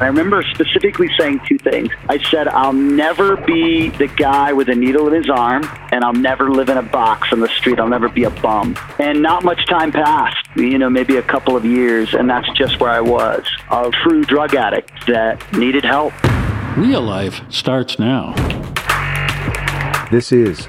I remember specifically saying two things. I said, I'll never be the guy with a needle in his arm, and I'll never live in a box on the street. I'll never be a bum. And not much time passed, you know, maybe a couple of years, and that's just where I was a true drug addict that needed help. Real life starts now. This is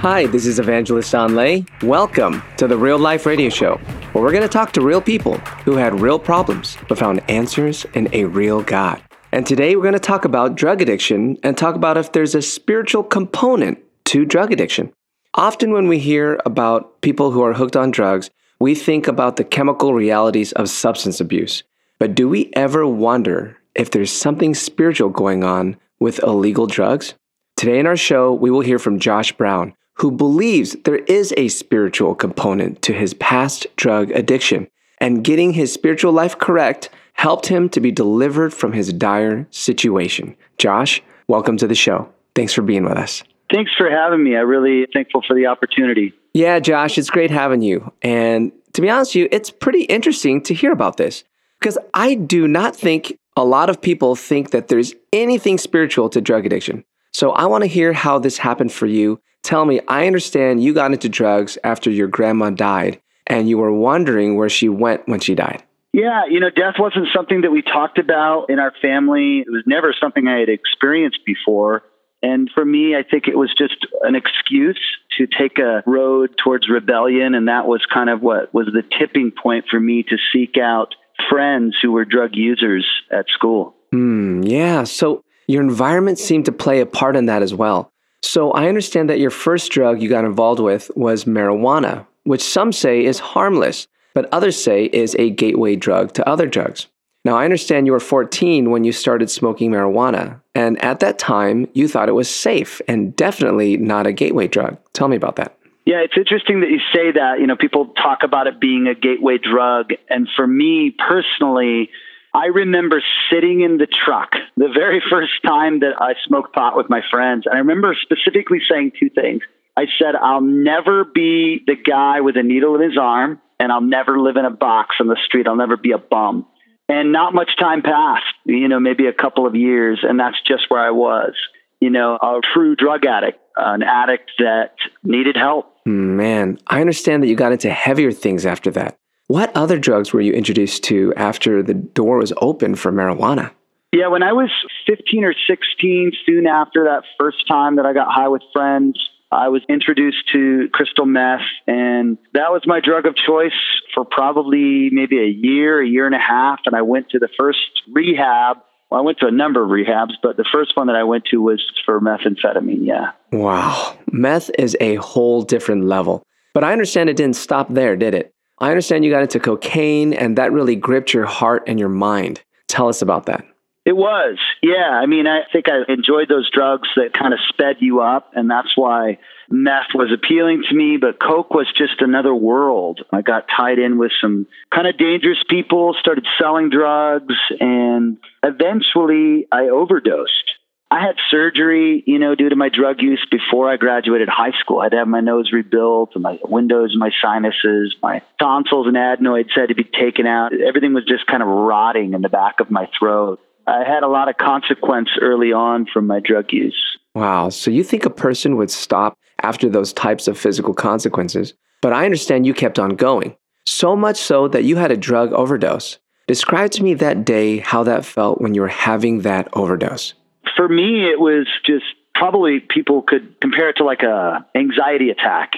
Hi, this is Evangelist Anh Le. Welcome to the Real Life Radio Show, where we're going to talk to real people who had real problems but found answers in a real God. And today we're going to talk about drug addiction and talk about if there's a spiritual component to drug addiction. Often, when we hear about people who are hooked on drugs, we think about the chemical realities of substance abuse. But do we ever wonder if there's something spiritual going on with illegal drugs? Today in our show, we will hear from Josh Brown, who believes there is a spiritual component to his past drug addiction, and getting his spiritual life correct helped him to be delivered from his dire situation. Josh, welcome to the show. Thanks for being with us. Thanks for having me. I'm really thankful for the opportunity. Yeah, Josh, it's great having you. And to be honest with you, it's pretty interesting to hear about this because I do not think a lot of people think that there's anything spiritual to drug addiction. So I want to hear how this happened for you Tell me, I understand you got into drugs after your grandma died and you were wondering where she went when she died. Yeah, you know, death wasn't something that we talked about in our family. It was never something I had experienced before. And for me, I think it was just an excuse to take a road towards rebellion. And that was kind of what was the tipping point for me to seek out friends who were drug users at school. Hmm, yeah. So your environment seemed to play a part in that as well. So I understand that your first drug you got involved with was marijuana, which some say is harmless, but others say is a gateway drug to other drugs. Now, I understand you were 14 when you started smoking marijuana, and at that time, you thought it was safe and definitely not a gateway drug. Tell me about that. Yeah, it's interesting that you say that. You know, people talk about it being a gateway drug. And for me personally, I remember sitting in the truck the very first time that I smoked pot with my friends. And I remember specifically saying two things. I said, I'll never be the guy with a needle in his arm, and I'll never live in a box on the street. I'll never be a bum. And not much time passed, you know, maybe a couple of years, and that's just where I was. You know, a true drug addict, an addict that needed help. Man, I understand that you got into heavier things after that. What other drugs were you introduced to after the door was open for marijuana? Yeah, when I was 15 or 16, soon after that first time that I got high with friends, I was introduced to crystal meth, and that was my drug of choice for probably maybe a year, a year and a half. And I went to the first rehab. Well, I went to a number of rehabs, but the first one that I went to was for methamphetamine. Yeah. Wow. Meth is a whole different level. But I understand it didn't stop there, did it? I understand you got into cocaine and that really gripped your heart and your mind. Tell us about that. It was. Yeah. I mean, I think I enjoyed those drugs that kind of sped you up, and that's why meth was appealing to me, but Coke was just another world. I got tied in with some kind of dangerous people, started selling drugs, and eventually I overdosed. I had surgery, you know, due to my drug use before I graduated high school. I had to have my nose rebuilt, and my windows, my sinuses, my tonsils and adenoids had to be taken out. Everything was just kind of rotting in the back of my throat. I had a lot of consequence early on from my drug use. Wow. So you think a person would stop after those types of physical consequences, but I understand you kept on going. So much so that you had a drug overdose. Describe to me that day how that felt when you were having that overdose for me, it was just probably people could compare it to like a anxiety attack.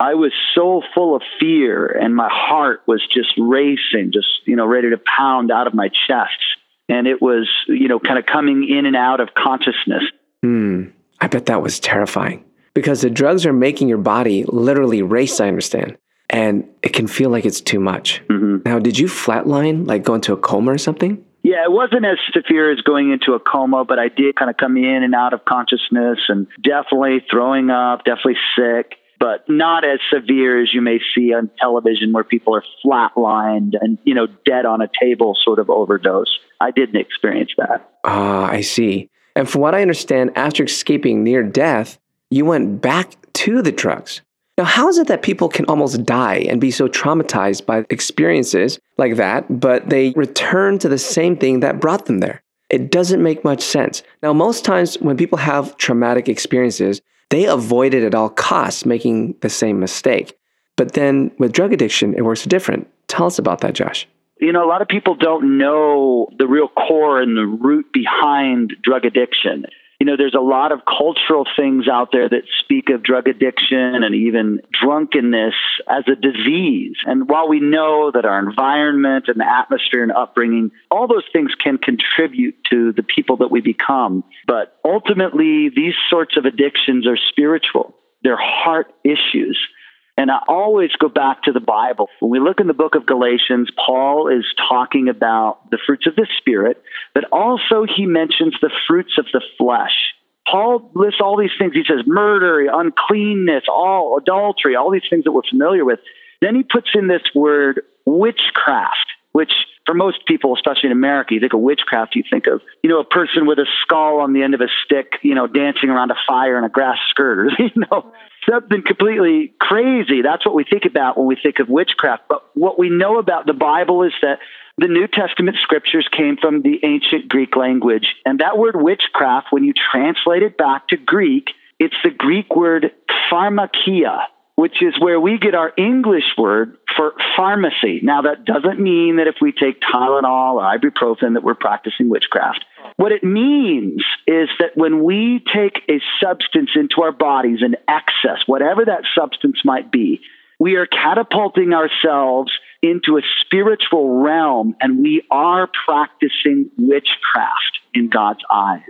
I was so full of fear and my heart was just racing, just, you know, ready to pound out of my chest. And it was, you know, kind of coming in and out of consciousness. Hmm. I bet that was terrifying because the drugs are making your body literally race, I understand. And it can feel like it's too much. Mm-hmm. Now, did you flatline, like go into a coma or something? Yeah, it wasn't as severe as going into a coma, but I did kind of come in and out of consciousness and definitely throwing up, definitely sick, but not as severe as you may see on television where people are flatlined and, you know, dead on a table sort of overdose. I didn't experience that. Ah, I see. And from what I understand, after escaping near death, you went back to the drugs. Now, how is it that people can almost die and be so traumatized by experiences like that, but they return to the same thing that brought them there? It doesn't make much sense. Now, most times when people have traumatic experiences, they avoid it at all costs, making the same mistake. But then with drug addiction, it works different. Tell us about that, Josh. You know, a lot of people don't know the real core and the root behind drug addiction you know, there's a lot of cultural things out there that speak of drug addiction and even drunkenness as a disease. And while we know that our environment and the atmosphere and upbringing, all those things can contribute to the people that we become. But ultimately, these sorts of addictions are spiritual. They're heart issues. And I always go back to the Bible. When we look in the book of Galatians, Paul is talking about the fruits of the Spirit, but also he mentions the fruits of the flesh. Paul lists all these things. He says murder, uncleanness, all adultery, all these things that we're familiar with. Then he puts in this word witchcraft, which for most people, especially in America, you think of witchcraft, you think of, you know, a person with a skull on the end of a stick, you know, dancing around a fire in a grass skirt, or, you know, something completely crazy. That's what we think about when we think of witchcraft. But what we know about the Bible is that the New Testament scriptures came from the ancient Greek language. And that word witchcraft, when you translate it back to Greek, it's the Greek word pharmakia, which is where we get our English word for pharmacy. Now, that doesn't mean that if we take Tylenol or ibuprofen that we're practicing witchcraft. What it means is that when we take a substance into our bodies in excess, whatever that substance might be, we are catapulting ourselves into a spiritual realm and we are practicing witchcraft in God's eyes.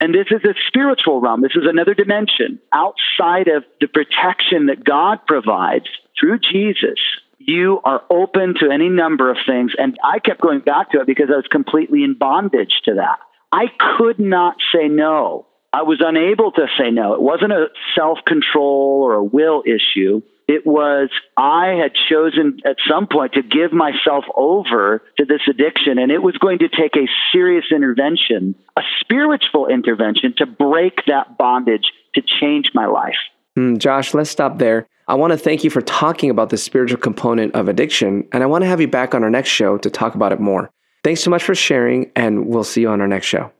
And this is a spiritual realm. This is another dimension outside of the protection that God provides through Jesus. You are open to any number of things. And I kept going back to it because I was completely in bondage to that. I could not say no. I was unable to say no. It wasn't a self control or a will issue. It was, I had chosen at some point to give myself over to this addiction, and it was going to take a serious intervention, a spiritual intervention to break that bondage, to change my life. Mm, Josh, let's stop there. I want to thank you for talking about the spiritual component of addiction, and I want to have you back on our next show to talk about it more. Thanks so much for sharing, and we'll see you on our next show.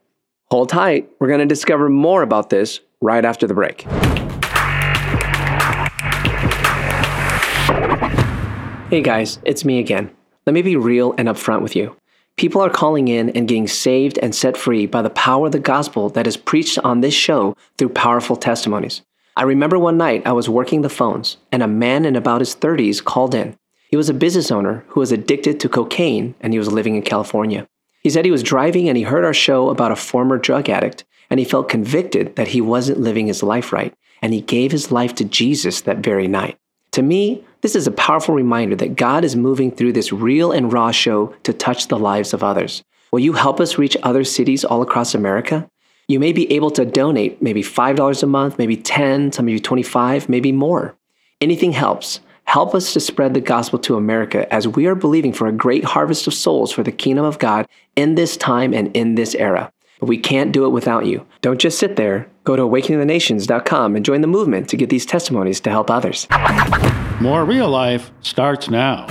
Hold tight, we're going to discover more about this right after the break. Hey guys, it's me again. Let me be real and upfront with you. People are calling in and getting saved and set free by the power of the gospel that is preached on this show through powerful testimonies. I remember one night I was working the phones and a man in about his 30s called in. He was a business owner who was addicted to cocaine and he was living in California. He said he was driving and he heard our show about a former drug addict and he felt convicted that he wasn't living his life right and he gave his life to Jesus that very night. To me, this is a powerful reminder that God is moving through this real and raw show to touch the lives of others. Will you help us reach other cities all across America? You may be able to donate maybe $5 a month, maybe 10, some of you 25, maybe more. Anything helps. Help us to spread the gospel to America as we are believing for a great harvest of souls for the kingdom of God in this time and in this era. But we can't do it without you. Don't just sit there. Go to awakeningthenations.com and join the movement to get these testimonies to help others. More real life starts now.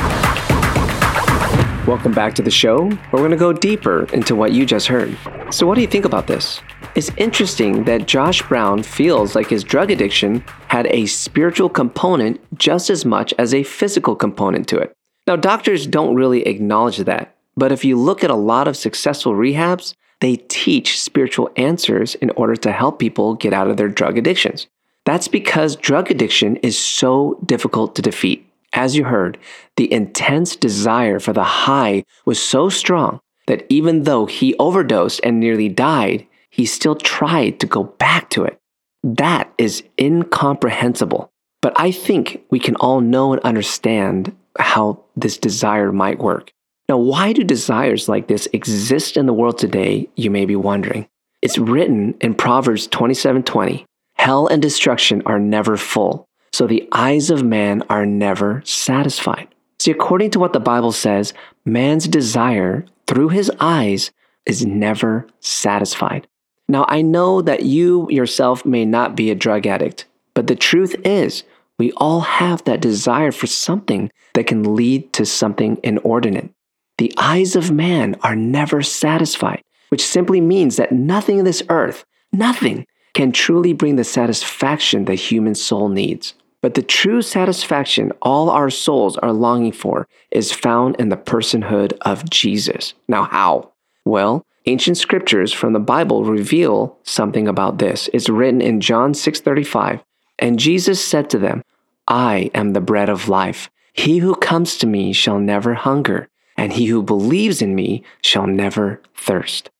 Welcome back to the show, we're going to go deeper into what you just heard. So, what do you think about this? It's interesting that Josh Brown feels like his drug addiction had a spiritual component just as much as a physical component to it. Now, doctors don't really acknowledge that, but if you look at a lot of successful rehabs, they teach spiritual answers in order to help people get out of their drug addictions. That's because drug addiction is so difficult to defeat. As you heard, the intense desire for the high was so strong that even though he overdosed and nearly died, he still tried to go back to it. That is incomprehensible. But I think we can all know and understand how this desire might work. Now, why do desires like this exist in the world today, you may be wondering. It's written in Proverbs 27:20. Hell and destruction are never full, so the eyes of man are never satisfied. See, according to what the Bible says, man's desire through his eyes is never satisfied. Now, I know that you yourself may not be a drug addict, but the truth is, we all have that desire for something that can lead to something inordinate. The eyes of man are never satisfied, which simply means that nothing in this earth, nothing, can truly bring the satisfaction the human soul needs. But the true satisfaction all our souls are longing for is found in the personhood of Jesus. Now, how? Well, ancient scriptures from the Bible reveal something about this. It's written in John 6:35, and Jesus said to them, I am the bread of life. He who comes to me shall never hunger, and he who believes in me shall never thirst.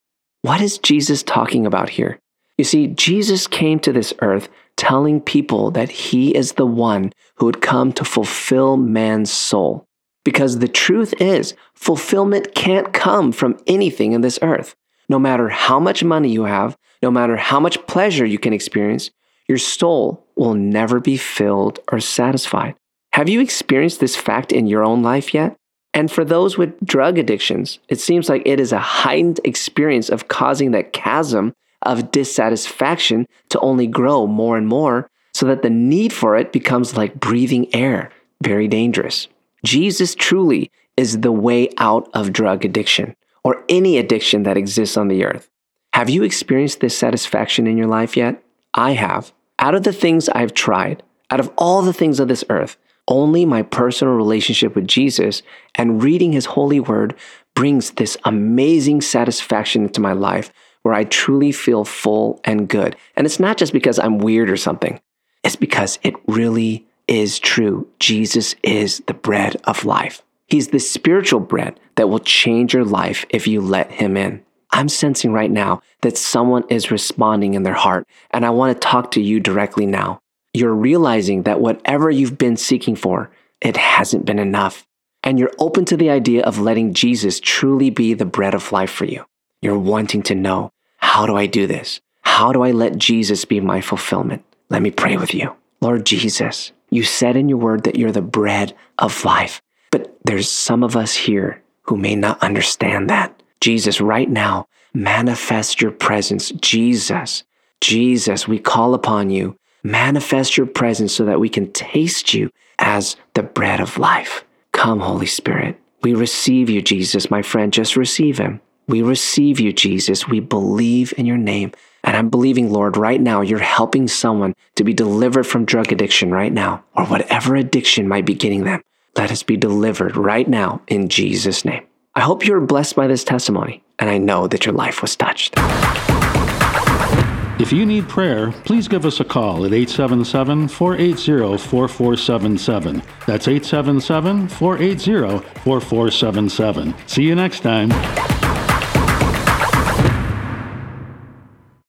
What is Jesus talking about here? You see, Jesus came to this earth telling people that he is the one who would come to fulfill man's soul. Because the truth is, fulfillment can't come from anything in this earth. No matter how much money you have, no matter how much pleasure you can experience, your soul will never be filled or satisfied. Have you experienced this fact in your own life yet? And for those with drug addictions, it seems like it is a heightened experience of causing that chasm of dissatisfaction to only grow more and more, so that the need for it becomes like breathing air, very dangerous. Jesus truly is the way out of drug addiction or any addiction that exists on the earth. Have you experienced this satisfaction in your life yet? I have. Out of the things I've tried, out of all the things of this earth, only my personal relationship with Jesus and reading his holy word brings this amazing satisfaction into my life where I truly feel full and good. And it's not just because I'm weird or something, it's because it really is true. Jesus is the bread of life. He's the spiritual bread that will change your life if you let him in. I'm sensing right now that someone is responding in their heart, and I want to talk to you directly now. You're realizing that whatever you've been seeking for, it hasn't been enough. And you're open to the idea of letting Jesus truly be the bread of life for you. You're wanting to know how do I do this? How do I let Jesus be my fulfillment? Let me pray with you. Lord Jesus, you said in your word that you're the bread of life, but there's some of us here who may not understand that. Jesus, right now, manifest your presence. Jesus, Jesus, we call upon you. Manifest your presence so that we can taste you as the bread of life. Come, Holy Spirit. We receive you, Jesus, my friend. Just receive him. We receive you, Jesus. We believe in your name. And I'm believing, Lord, right now, you're helping someone to be delivered from drug addiction right now, or whatever addiction might be getting them. Let us be delivered right now in Jesus' name. I hope you're blessed by this testimony, and I know that your life was touched. If you need prayer, please give us a call at 877 480 4477. That's 877 480 4477. See you next time.